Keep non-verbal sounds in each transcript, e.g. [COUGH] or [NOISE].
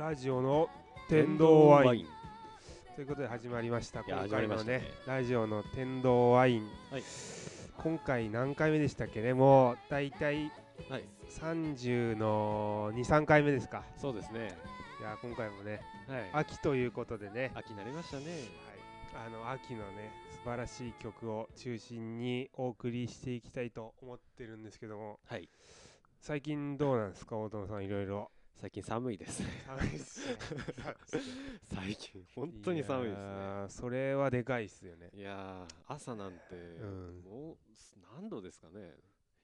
ラジオの天童ワイン。ということで始まりました。今回のねラジオの天童ワイン、はい。今回何回目でしたっけね？もうだいたい。はい30の23回目ですか。そうですね。いや今回もねはい。秋ということでね、秋になりましたね。はい、あの秋のね素晴らしい曲を中心にお送りしていきたいと思ってるんですけども。はい。最近どうなんですか？大友さんいろいろ最近寒いです。寒いっすね。[LAUGHS] 最近本当に寒いですやね。ーそれはでかいっすよねいやー朝なんてん。もう何度ですかね。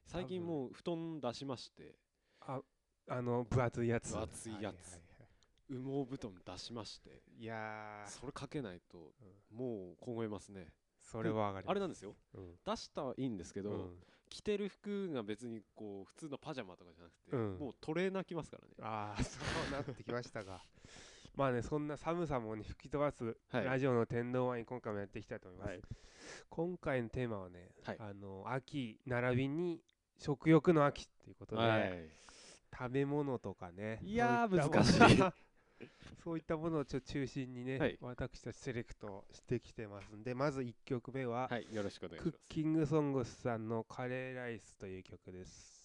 最近もう布団出しまして。ああの分厚いやつ。分厚いやつ。はいはいは羽毛布団出しまして。いいやー。それかけないともう凍えますね。それは上がります。あれなんですよ。うん。出したはいいんですけど、うん着てる服が別にこう普通のパジャマとかじゃなくて、うん。もうトレーナー着ますからね。ああそうなってきましたが [LAUGHS] まあねそんな寒さもね吹き飛ばすはい。ラジオの天童ワイン今回もやっていきたいと思います、はい。今回のテーマはね、はい。あの秋並びに食欲の秋っていうことで、はい。食べ物とかねいや難しいそういったものをちょ中心にね、はい私たちセレクトしてきてますんでまず1曲目は、はいよろしくお願いしますクッキングソングスさんのカレーライスという曲です。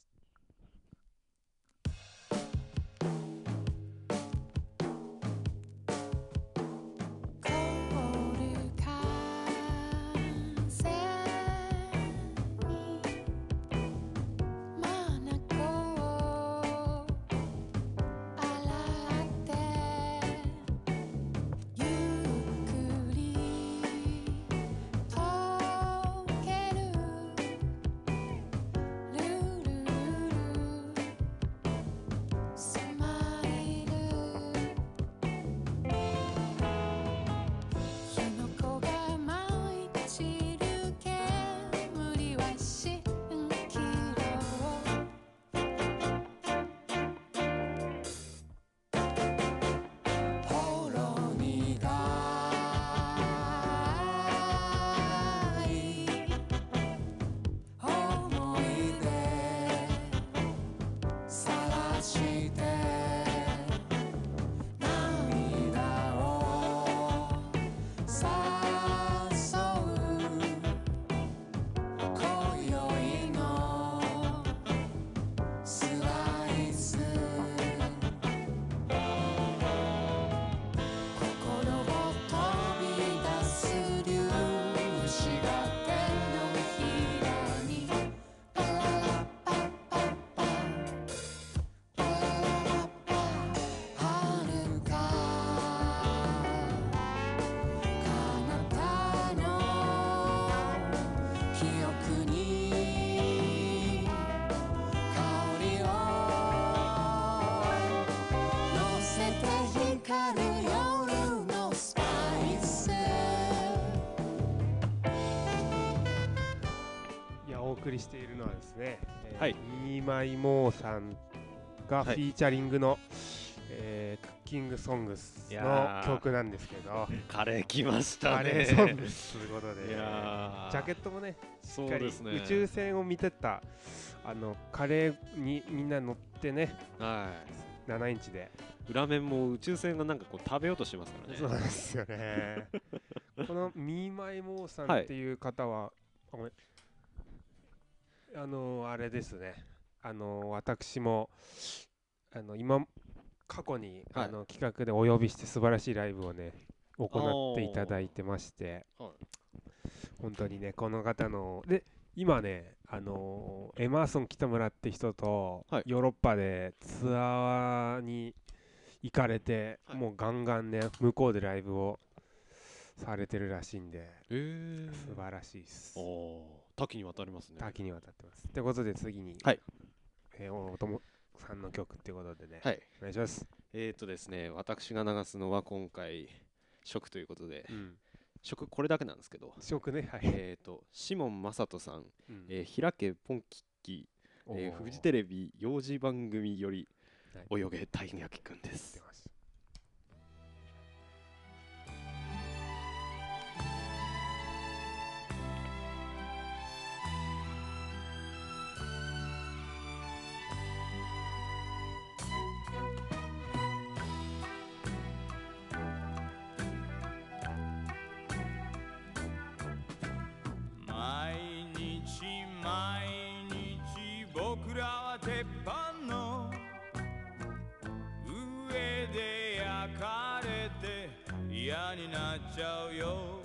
いやお送りしているのはですね、えーはい。ミーマイモーさんがフはい。ィーチャリングの、えークッキングソングスのー曲なんですけど、カレー来ましたカね。レーソングスということで、ジャケットもね、そしっかり宇宙船を見てたあのカレーにみんな乗ってね、は7インチで。い裏面も宇宙船がなんかこう食べようとしてますからね。そうなんですよね。[LAUGHS] このミーマイモーさんはいっていう方は、あごめん。あのあれですね。あの私もあの今過去に、はい。あの企画でお呼びして素晴らしいライブをね行っていただいてまして、はい。本当にねこの方ので今ねあのエマーソン北村って人と、はい。ヨーロッパでツアーに行かれて、はい。もうガンガンね向こうでライブをされてるらしいんでえ。ー素晴らしいです。多岐にわたりますね。多岐にわたってます。ってことで次に、はい。えーお友さんの曲ってことでね、はい。お願いします、えーとですね私が流すのは今回食ということでうん、食これだけなんですけど食ねはい、えーとシモン正人さん、うん。えー、平家ポンキッキおーえーフジテレビ幼児番組よりはい泳げたいにやきくんです。毎日毎日僕らは鉄板っちゃうよ。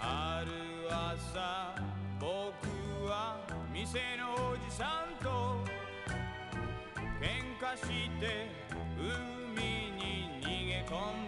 ある朝僕は店のおじさんと喧嘩して海に逃げ込んだ。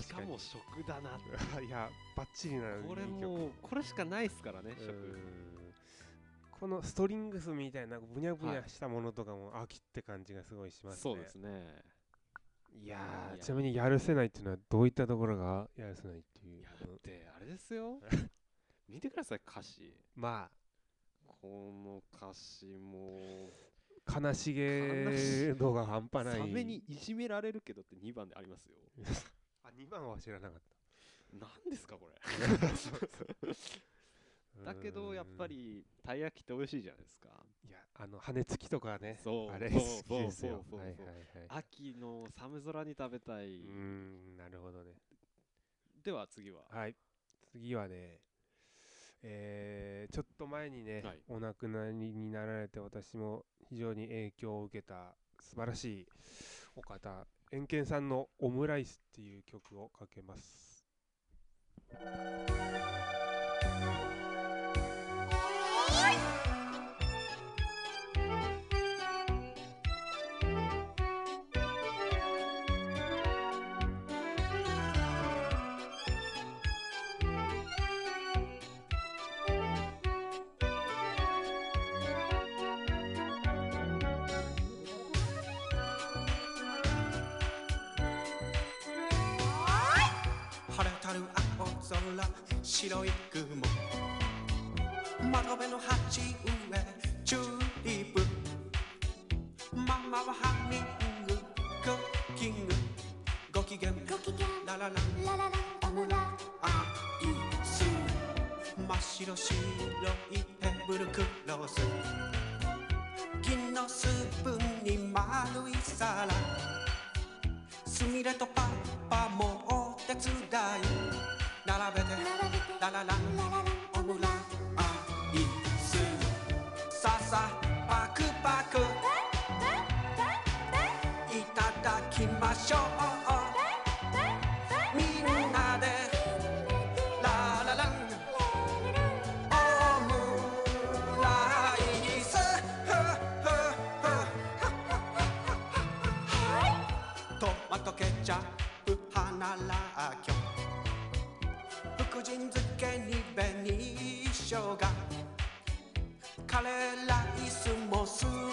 しかも食だな [LAUGHS] いやバッチリなこれもうこれしかないですからねう食ん。このストリングスみたいなブニャブニャしたものとかも秋って感じがすごいしますね。そうですね。いやちなみにやるせないっていうのはどういったところがやるせないっていう。いやだってあれですよ。[LAUGHS] 見てください歌詞。まこの歌詞も。あ悲しげ度が半端ない。サメにいじめられるけどって2番でありますよ。あ [LAUGHS] 2番は知らなかっ何ですかこれ。た [LAUGHS] [LAUGHS] だけどやっぱりたい焼きって美味しいじゃないですか。いやあの羽根付きとかねそうあれそう好きですよ。秋の寒空に食べたういーんなるほどね。では次は。はい。次はねえーちょっと前にね、はい。お亡くなりになられて私も非常に影響を受けた素晴らしいお方エンケンさんの「オムライス」っていう曲をかけます。晴空白い雲。窓辺の鉢植えチューリップ。ママはハミングクッキング。ご機嫌。ご機嫌。ララララララオムラアイス。真っ白白いテーブルクロス。銀のスープに丸い皿すみれとパパもお手伝い並べて。並べてラララララオムラアイス。さあさあパクパク。いただきましょうカレーライスも好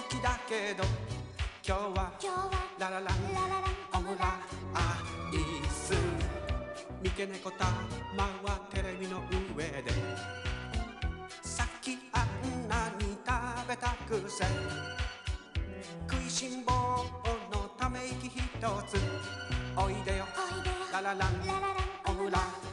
きだけど今日は今日はララランラララオムライス三毛猫たまはテレビの上でさっきあんなに食べたくせ食いしん坊のため息ひとつおいでよおいでよララランラララオムラ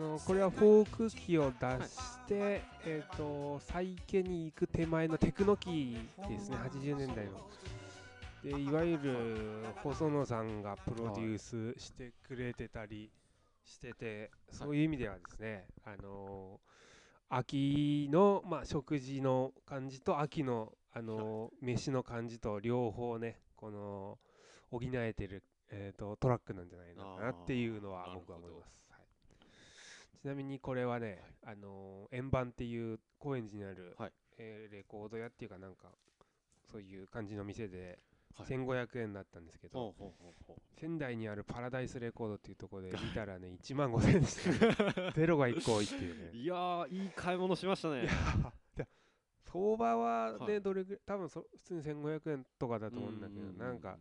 のこれはフォーク機を出して、えっ、と再建に行く手前のテクノ機ですね80年代のでいわゆる細野さんがプロデュースしてくれてたりしてて、そういう意味ではですねあの秋の、まあ、食事の感じと秋の、あの飯の感じと両方ねこの補えてる、えー、とトラックなんじゃないのかなっていうのは僕は思います。はいちなみにこれはね、あのー円盤っていう高円寺にある、はい。えーレコード屋っていうかなんかそういう感じの店ではい。1500円だったんですけど、仙台にあるパラダイスレコードっていうところで見たらね1万5000円でした、ね、[LAUGHS] ゼロが1個多いっていうね。いやーいい買い物しましたね。いやで相場ははい。ねどれぐらい多分そ普通に1500円とかだと思うんだけどうなんか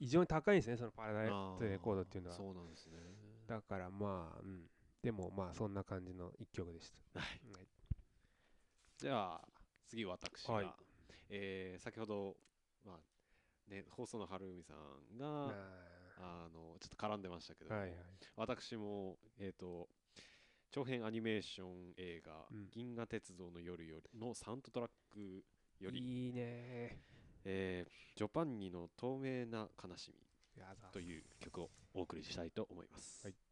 異常に高いんですねそのパラダイあスレコードっていうのは。そうなんですね。だからまあ、うん、でもまあそんな感じの一曲でした。はい。はい。じゃあ次私が、はい。えー先ほど、まあね、放送の春海さんがああのちょっと絡んでましたけど、ーはいはい。私も、えー、と長編アニメーション映画うん「銀河鉄道の夜より」のサウンドトラックより、いいね。えージョパンニの透明な悲しみという曲をお送りしたいと思います。はいい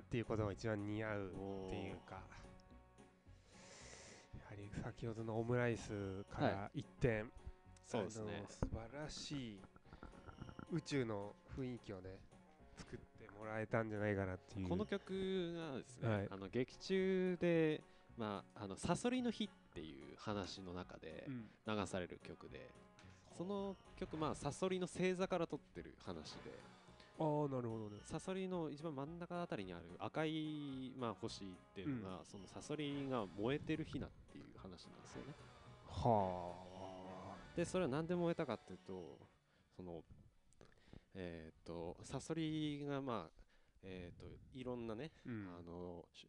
っていうことが一番似合うっていうかやはり先ほどのオムライスから一点、そうですね。素晴らしい宇宙の雰囲気をね作ってもらえたんじゃないかなっていう。この曲がですね、はい。あの劇中で、まあ、あのサソリの日っていう話の中でうん。流される曲で、その曲、まあ、サソリの星座から撮ってる話でああなるほどね。サソリの一番真ん中あたりにある赤い、まあ、星っていうのが、そのサソリが燃えてる日なっていう話なんですよね。はでそれは何で燃えたかっていうとそのえっ、とサソリがまあえっ、といろんなね、あうん。あのし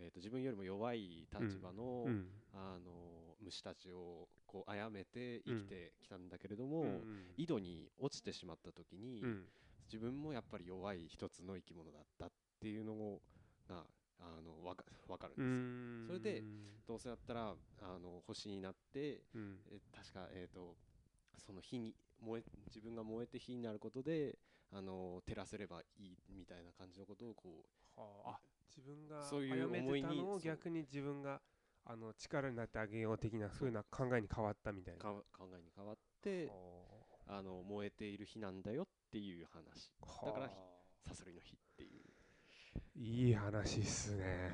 えー、と自分よりも弱い立場の,、うん。あの虫たちをこう殺めて生きてきたんだけれども、うんうん。井戸に落ちてしまった時に、うん自分もやっぱり弱い一つの生き物だったっていうのがあのわかわかるうんですよ。ん。それでどうせだったらあの星になってうん。え確か、えー、とその火に燃え自分が燃えて火になることであの照らせればいいみたいな感じのことをこはあ。あ自分がそういう思いにをそう。逆に自分があの力になってあげよう的な風な考えに変わったみたいうな。か考えに変わってはあ。の燃えている日なんだよっていう話。だからサソリの日っていう。いい話っすね。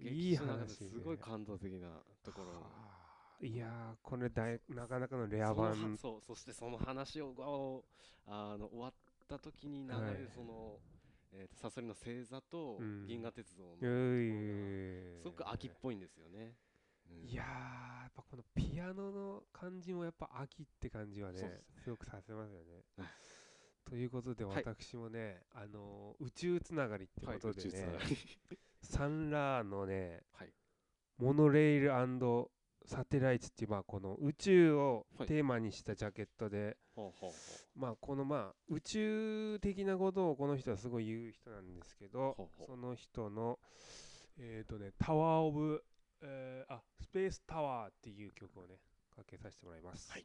いい話ですごい感動的なところ。はあ。いやーこれだいなかなかのレア版。そうそしてその話ををあの終わった時に流れはい。るその、えーとサソリの星座とうん。銀河鉄道のうところがーすごく秋っぽいんですよね。うん。いやーやっぱこのピアノの感じもやっぱ秋って感じはねすすごくさせますよね。はい。ということではい。私もね、あの宇宙つながりってはいことでね、サンラーのねはい。モノレイルサテライトっていうまあこの宇宙をはい。テーマにしたジャケットで、まあこのまあ宇宙的なことをこの人はすごい言う人なんですけどその人のえっ、とねタワーオブ、えーあスペースタワーっていう曲をねかけさせてもらいます。はい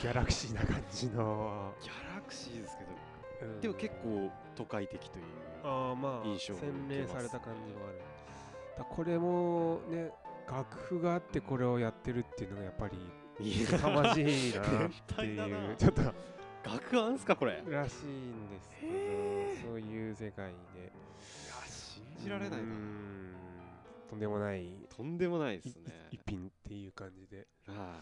ギャラクシーな感じの、ギャラクシーですけど。うん。でも結構都会的というあーまあ印象洗練された感じもある。だこれもね楽譜があってこれをやってるっていうのがやっぱりいや。凄まじいなっていな。うちょっと。学あんすかこれ。いやらしいんですけどそういう世界で。信じられないな。うん。とんでもない。いとんでもないですね。一品っていう感じで。は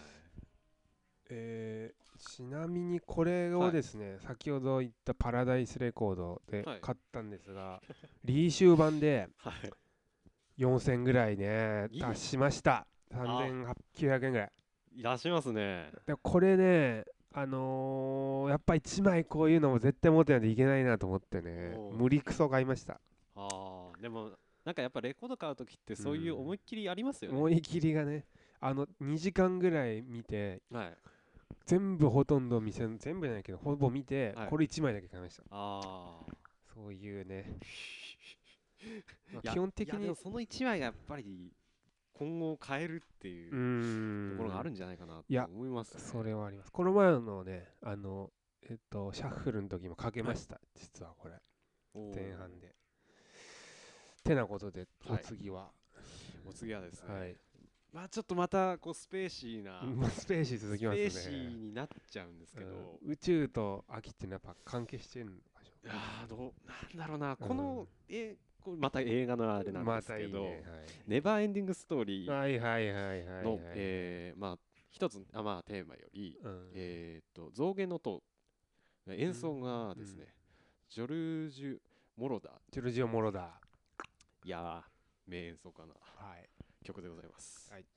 えーちなみにこれをですね、先ほど言ったパラダイスレコードではい買ったんですが、リーシュー版でいはい。4000ぐらいねいい達しました。3900円ぐらい。いらっしますね。でこれねあのーやっぱ1枚こういうのも絶対持ってないといけないなと思ってね無理クソ買いました。ああでもなんかやっぱレコード買う時ってそういう思いっきりありますよね、思い切りがねあの2時間ぐらい見てはい全部ほとんど見せ全部じゃないけどほぼ見て、はい。これ1枚だけ買いました。ああそういうね、[LAUGHS] まあ基本的にいやでもその1枚がやっぱり今後変えるっていううーん。ところがあるんじゃないかなといや思いますね。それはあります。この前のねあのえっとシャッフルの時もかけました、実はこれ。おー。前半で。てなことでおはい。次は。お次はですね、はい、まあちょっとまたこうスペーシーなまあスペーシー続きますね。スペーシーになっちゃうんですけど、うん。宇宙と秋っていうのはやっぱ関係してるのかしょういやーどうなんだろうな、このえこれまた映画のあれなんですけど、ねネバーエンディングストーリーはいはいはいはいはい。の、はいえーまあ一つあまあテーマより、うん。えっ、と象牙の塔。演奏がですね、ジョルジュ・モロダ。ジョルジオ・モロダ。いやー名演奏家な。はい曲でございます。はい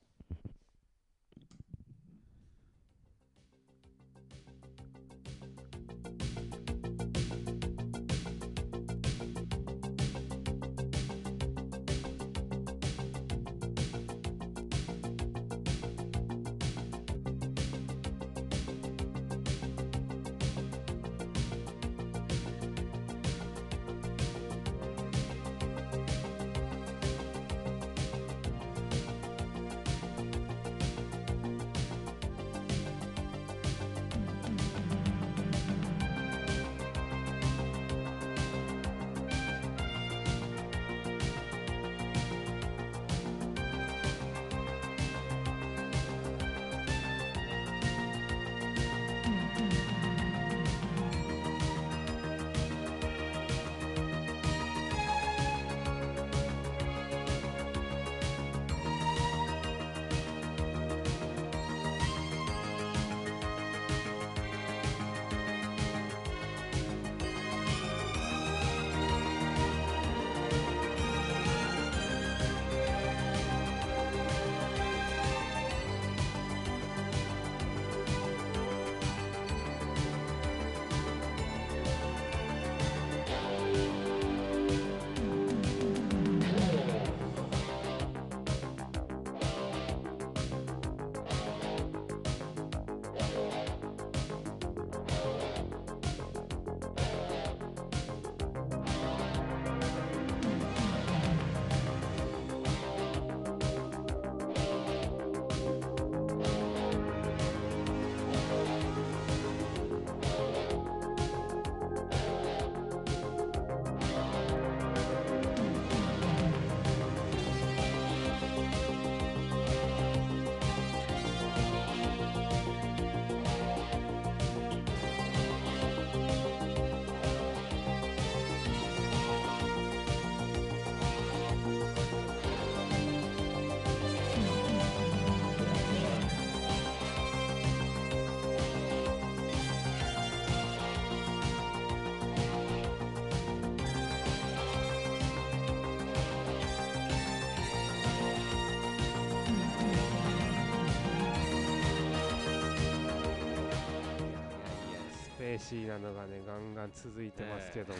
スペーシーなのがねガンガン続いてますけども、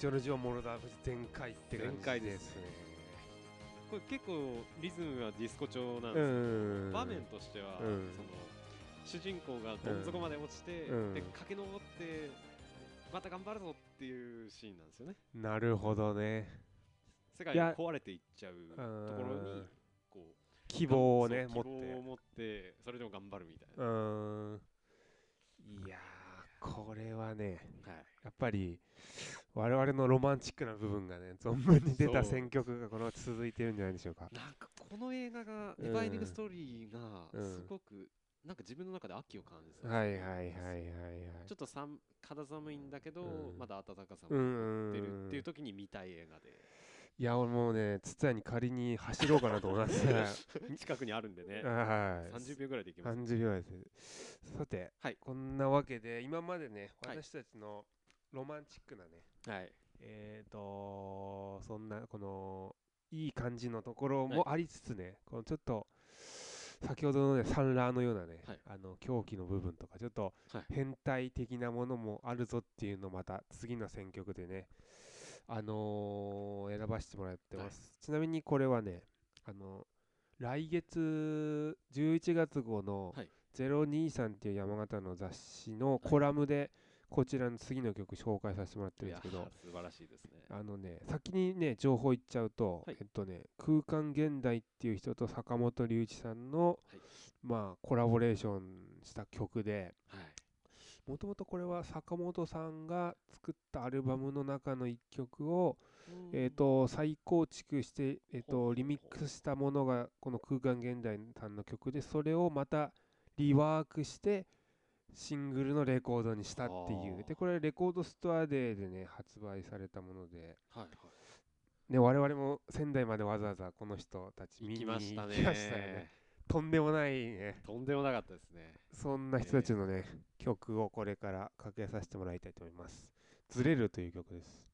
ジョルジオ・モロダ全開って感全開じですね。ねこれ結構リズムはディスコ調なんうですけど、ん。場面としては、うん。その主人公がどん底まで落ちて、うん。で駆け上ってまた頑張るぞっていうシーンなんですよね。なるほどね。世界が壊れていっちゃうところにうん。こう希望をね持ってそれでも頑張るみたいうな、いやーこれはねはい。やっぱり我々のロマンチックな部分がね存分に出た選曲がこの続いてるんじゃないでしょうか。なんかこの映画がうん「ネバーエンディングストーリー」がうん。すごくなんか自分の中で秋を感じさせてはいはいはいはいはい。ちょっと寒肌寒いんだけど、うん。まだ暖かさもうん。残ってるっていう時に見たい映画でいや俺もうね筒谷に仮に走ろうかなと思います [LAUGHS] 近くにあるんでね。はい。30秒ぐらいで行きます。30秒です。さて、はい。こんなわけで今までねはい。私たちのロマンチックなね、はい。えーとそんなこのいい感じのところもありつつね、このちょっと先ほどのねサンラーのようなね、はい。あの狂気の部分とかちょっとはい。変態的なものもあるぞっていうのをまた次の選曲でねあのー選ばせてもらってます、ちなみにこれはねあの来月11月号のはい。023っていう山形の雑誌のコラムでこちらの次の曲紹介させてもらってるんですけど素晴らしいですね。あのね先にね情報言っちゃうと、はい。えっとね空間現代っていう人と坂本龍一さんの、はい。まあコラボレーションした曲ではいもともとこれは坂本さんが作ったアルバムの中の一曲を、えー、と再構築して、えー、とリミックスしたものがこの空間現代さんの曲でそれをまたリワークしてシングルのレコードにしたっていはあ。うでこれレコードストアデーでね発売されたもので。はいはい。ね我々も仙台までわざわざこの人たち見行にきましたね。行きましたよねとんでもないね。とんでもなかったですね。そんな人たちのね、曲をこれからかけさせてもらいたいと思います。ずれるという曲です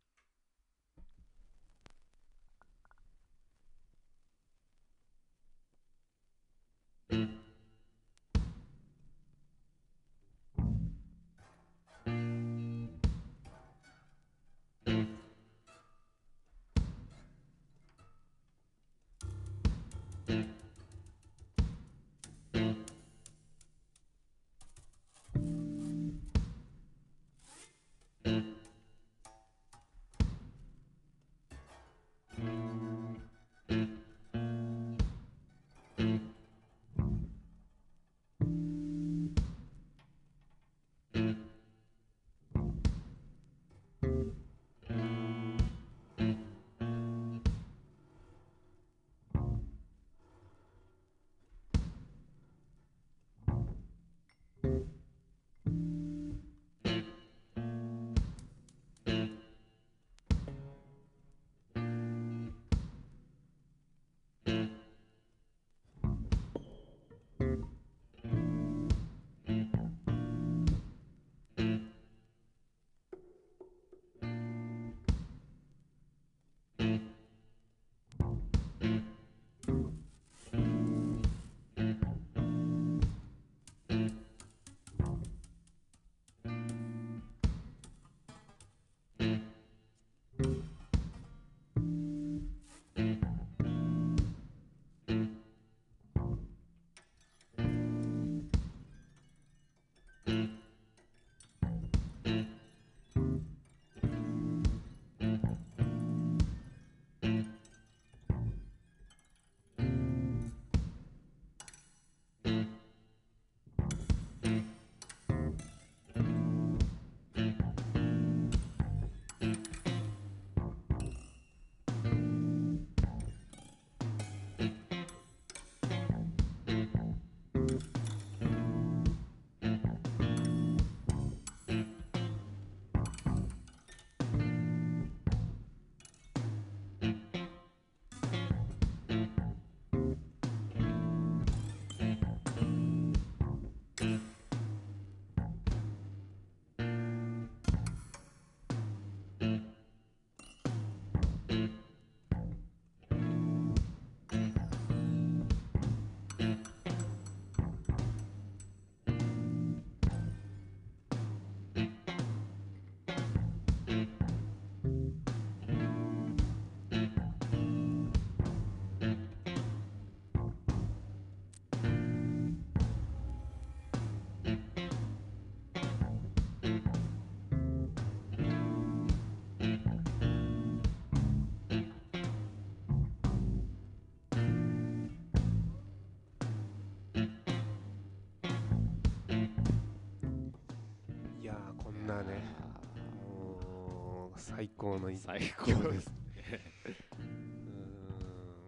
最高の一最高です [LAUGHS]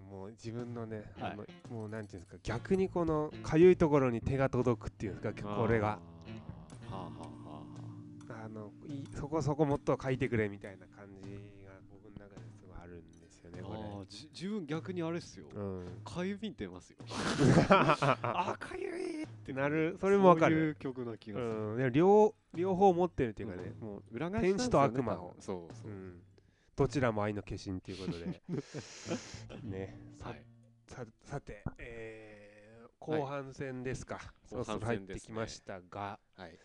もう自分のね、はい。あのもうなんていうんですか逆にこのかゆいところに手が届くっていうんですかこれが。あのいそこそこもっと書いてくれみたいな感じが僕の中ですごいあるんですよねこあーじ自分逆にあれっすよ。れ。うん。かゆみ出ますよ。[LAUGHS] あかゆいってなるそれもわかる。そういう曲な気がする、うん、両両方持ってるっていうかね、うん。もう、裏返し天使と悪魔を。をそうそう。う、ん、どちらも愛の化身っていうことで。[LAUGHS] ね。さ,、はい。ささて、えー後半戦ですか、そろそろ後入ってきましたが、はい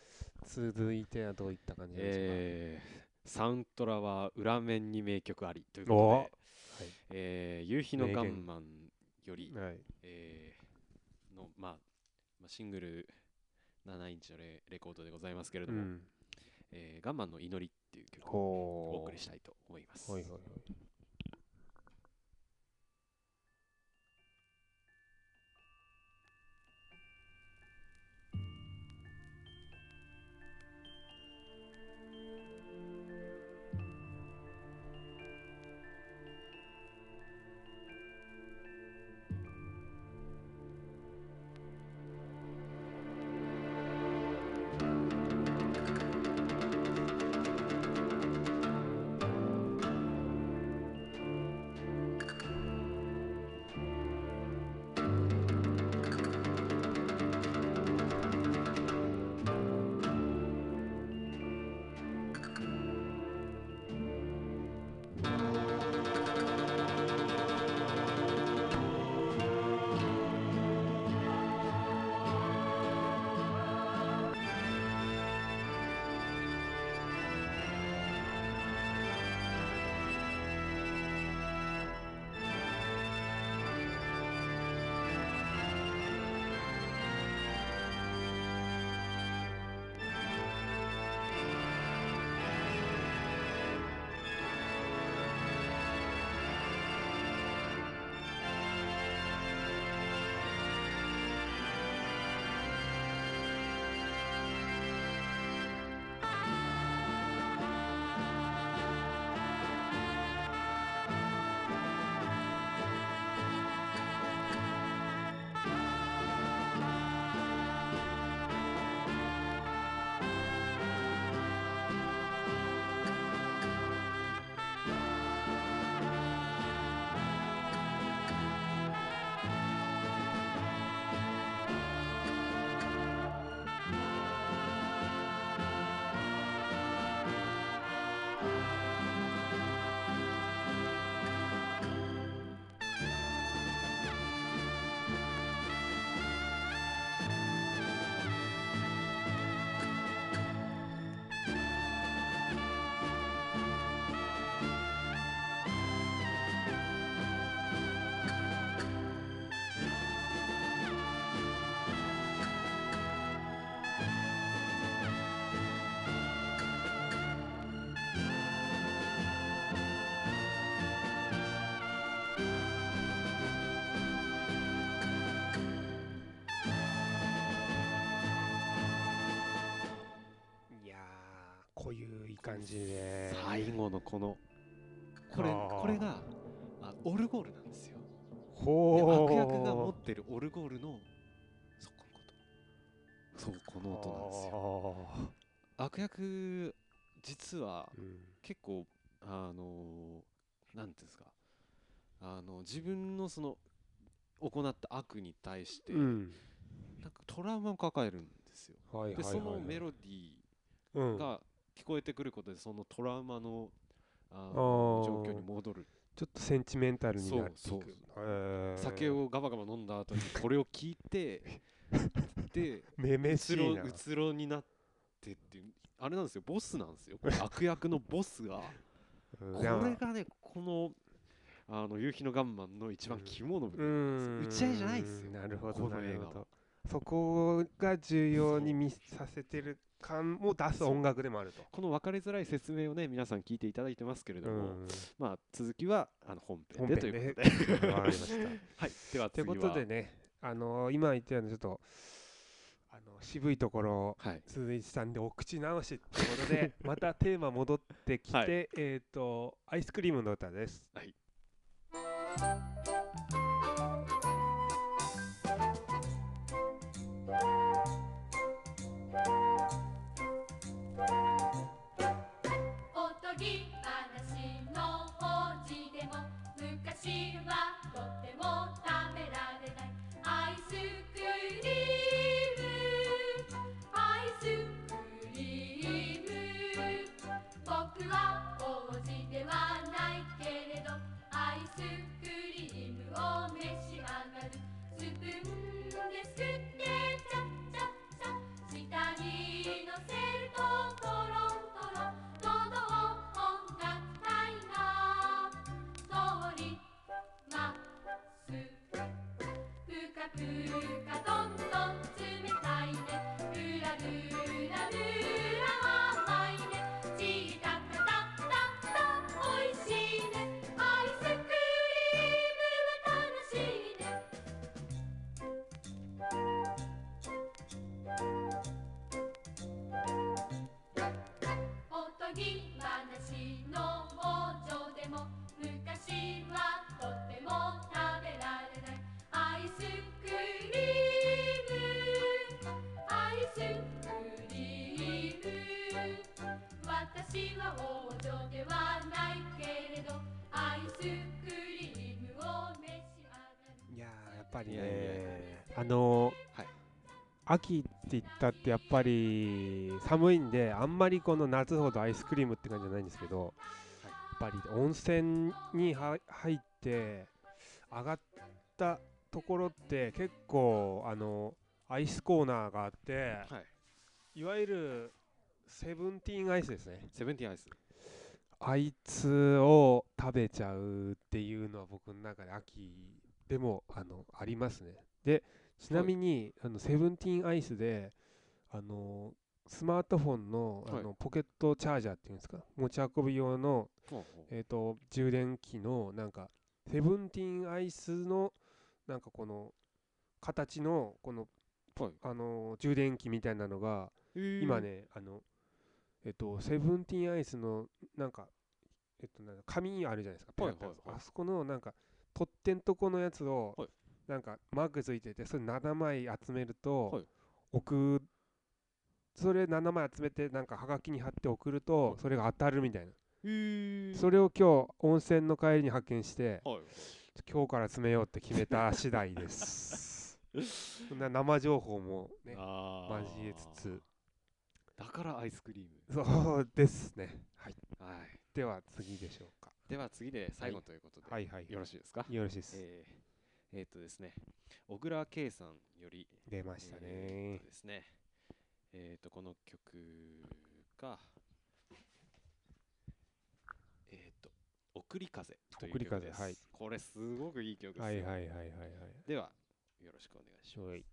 続いてはどういった感じですか、えー、サウントラは裏面に名曲ありというこおとで、えー夕日のガンマンより、はい、えーの、まあ、まあシングル7インチのレレコードでございますけれども、うん、えーガンマンの祈りっていう曲をお送りしたいと思います。はいはいはい「感じで。最後のこの。これこれがあオルゴールなんですよ。でほ悪役が持ってるオルゴールのそこのこと。そうこの音なんですよ。よ、悪役実はうん。結構あのーなんていうんですか。あの自分のその行った悪に対して、うん。なんかトラウマを抱えるんですよ。はいはいでそはい。はいのメロディうん。ーが聞こえてくることでそのトラウマのああのー。状況に戻る。ちょっとセンチメンタルになっそうそう酒をガバガバ飲んだ後にこれを聞いて [LAUGHS] でめめうつろしいな。うつろになってっていう。あれなんですよ。ボスなんですよ。[LAUGHS] 悪役のボスが。これがねこのあの夕日のガンマンの一番肝の部う分ん打ち合いじゃないですよ。なるほこどなの映画は。るほどそこが重要に見させてる感も出す音楽でもあると。この分かりづらい説明をね皆さん聞いていただいてますけれども、うん。まあ続きはあの本編ででということで。わかりました。[LAUGHS] はい。ではということでね、あの今言ったようなちょっとあの渋いところをはい。鈴井さんでお口直しってことで [LAUGHS] またテーマ戻ってきて、はい。えっ、とアイスクリームの歌です。はい Shiva. ぱり。いやいやいねあのーはい。秋って言ったってやっぱり寒いんであんまりこの夏ほどアイスクリームって感じじゃないんですけど、やっぱり温泉には入って上がったところって結構あのアイスコーナーがあってはい。いわゆるセブンティーンアイスですね。セブンティーンアイス。あいつを食べちゃうっていうのは僕の中で秋でもあのありますね。でちなみに、あのセブンティーンアイスであのスマートフォンのあはい。のポケットチャージャーっていうんですか？持ち運び用の、えー、と充電器のなんかセブンティーンアイスのなんかこの形のこの、はい。あの充電器みたいなのが今ね、あの、えっと、セブンティーンアイスの、なんか、えっと、なんか紙あるじゃないですか、ペラッと。やつはいはいはい。あそこの、なんか、取っ手んとこのやつを、はいなんか、マークついてて、それ7枚集めると、はい送それ7枚集めて、なんか、はがきに貼って送ると、はいそれが当たるみたいな。それを今日、温泉の帰りに発見して、はい今日から詰めようって決めた次第です。[LAUGHS] そんな生情報もね、交えつつ、だからアイスクリームそうですね。はい。はいでは次でしょうか。では次で最後ということで、はいはい。よろしいですか？よろしいです。えー、えーっとですね小倉圭さんより出ましたねえーっと。ですねえーっとこの曲がえーっと送り風という送り曲です風はいこれすごくいい曲ですよ、はいはいはいはいはい。ではよろしくお願いしますはい。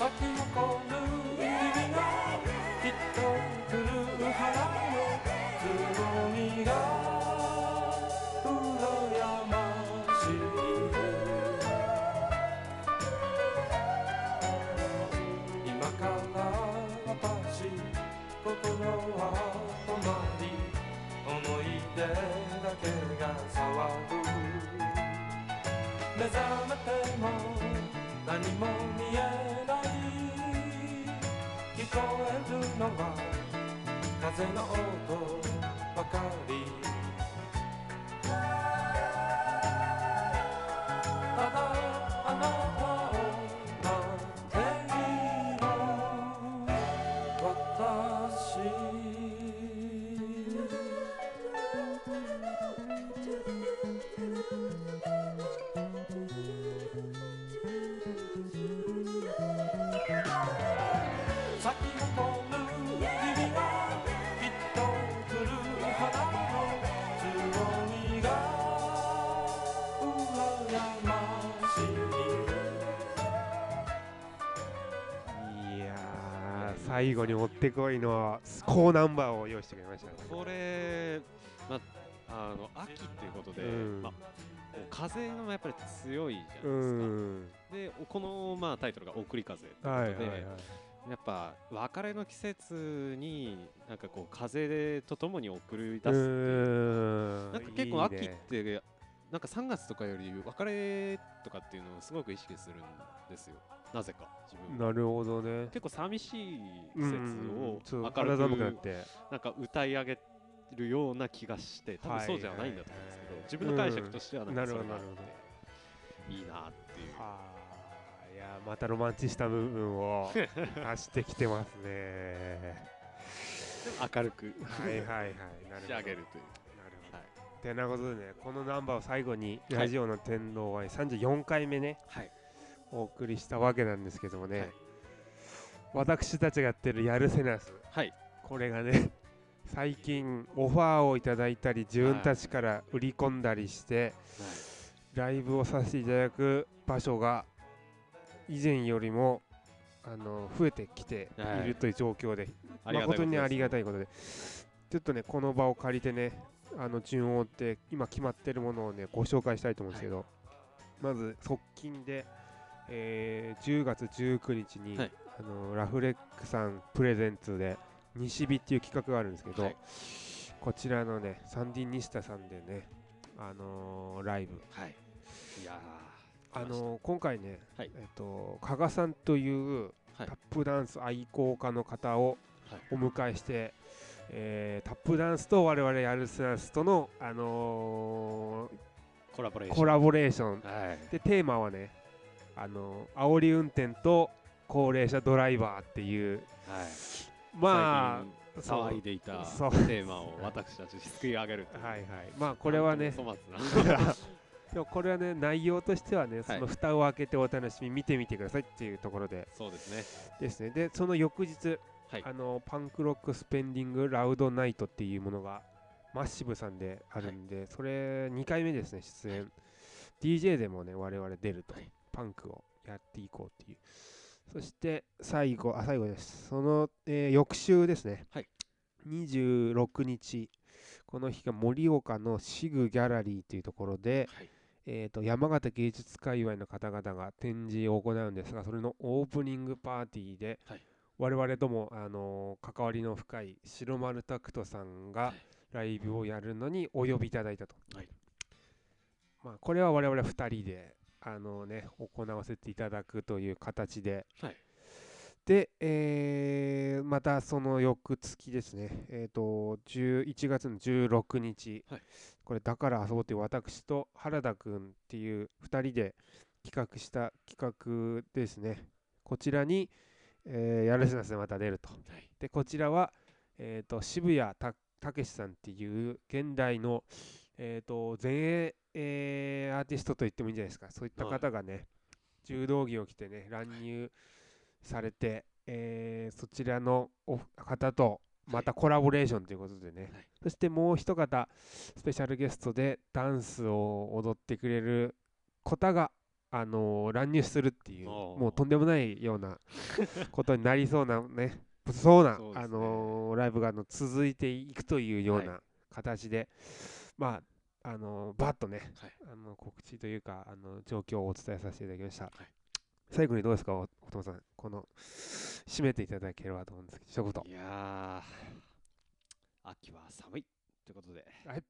咲き誇る海がきっと来るはら最後に持ってこいの高ナンバーを用意してくれました。ねこれ、まあの秋っていうことで、うん。まあ、風がやっぱり強いじゃないですか。うん。でおこの、まあ、タイトルが「送り風」ってことで、はいはいはいやっぱ別れの季節になんかこう風とともに送り出すっていう。うん。なんか結構秋ってなんか3月とかより別れとかっていうのをすごく意識するんですよ。なぜか自分は。なるほどね。結構寂しい季うん節を明肌寒くなっるくて。なんか歌い上げるような気がして多分そうじゃないんだと思うんですけど、はいはいはい自分の解釈としてはなんかそれがあっほどなるほど。ていいなっていう。はあいやまたロマンチした部分を [LAUGHS] 出してきてますね。明るくはいはいはい仕上げるというてなことでねこのナンバーを最後にはいラジオの天皇は34回目ねはい。お送りしたわけなんですけどもね、はい。私たちがやってるやるせなす。はい。これがね最近オファーをいただいたり自分たちから売り込んだりして、ライブをさせていただく場所が以前よりもあの増えてきてい。るという状況で、ありがたい誠にありがたいことで。ちょっとねこの場を借りてねあの順を追って今決まってるものをねご紹介したいと思うんですけど、まず側近で、えー10月19日に、はい。あのラフレックさんプレゼンツで西日っていう企画があるんですけど、はい。こちらのねサンディニスタさんでねあのーライブ。はい。いやあーのー今回ね、はい。えっと加賀さんというはい。タップダンス愛好家の方をはい。お迎えして、えータップダンスと我々やるスナスとの、あのコラボレーション。ーコラボレーション。はい。でテーマはね、あのー煽り運転と高齢者ドライバーっていうはい。まあ騒いでいたテーマを私たちに救い上げるはいはい。まあこれはね [LAUGHS] でもこれはね内容としてはねその蓋を開けてお楽しみ見てみてくださいっていうところで。そうですね。ですね。でその翌日はい。あのパンクロックスペンディングラウドナイトっていうものがマッシブさんであるんで、それ2回目ですね出演、DJ でもね我々出ると、はいパンクをやっていこうっていう。そして最後あ最後です。その、えー翌週ですね、はい。26日この日が盛岡のシグギャラリーというところで、はい。えー、と山形芸術界隈の方々が展示を行うんですがそれのオープニングパーティーで、はい我々とも、あのー関わりの深い白丸タクトさんがライブをやるのにお呼びいただいたと、はい。まあ、これは我々2人で、あのね、行わせていただくという形で、はい。で、えーまたその翌月ですね、えー、と11月の16日、はい。これだから遊ぼうという私と原田くんっていう2人で企画した企画ですね。こちらに、えーやるせなせまた出ると。はい。でこちらは、えー、と渋谷たたけしさんっていう現代の、えー、と前衛、えーアーティストと言ってもいいんじゃないですか。そういった方がね、柔道着を着てね乱入されて、えーそちらのお方とまたコラボレーションということでね、はい。そしてもう一方スペシャルゲストでダンスを踊ってくれる方が、あのー乱入するっていうもうとんでもないような [LAUGHS] ことになりそうなねそうなね。あのーライブがあの続いていくというようはな形で、まああのーバッとね、はい。あの告知というかあの状況をお伝えさせていただきました、い。最後にどうですかおお父さん。この締めていただければと思うんですけど一言。いやー秋は寒いということで、はい。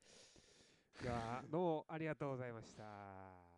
ではどうもありがとうございました。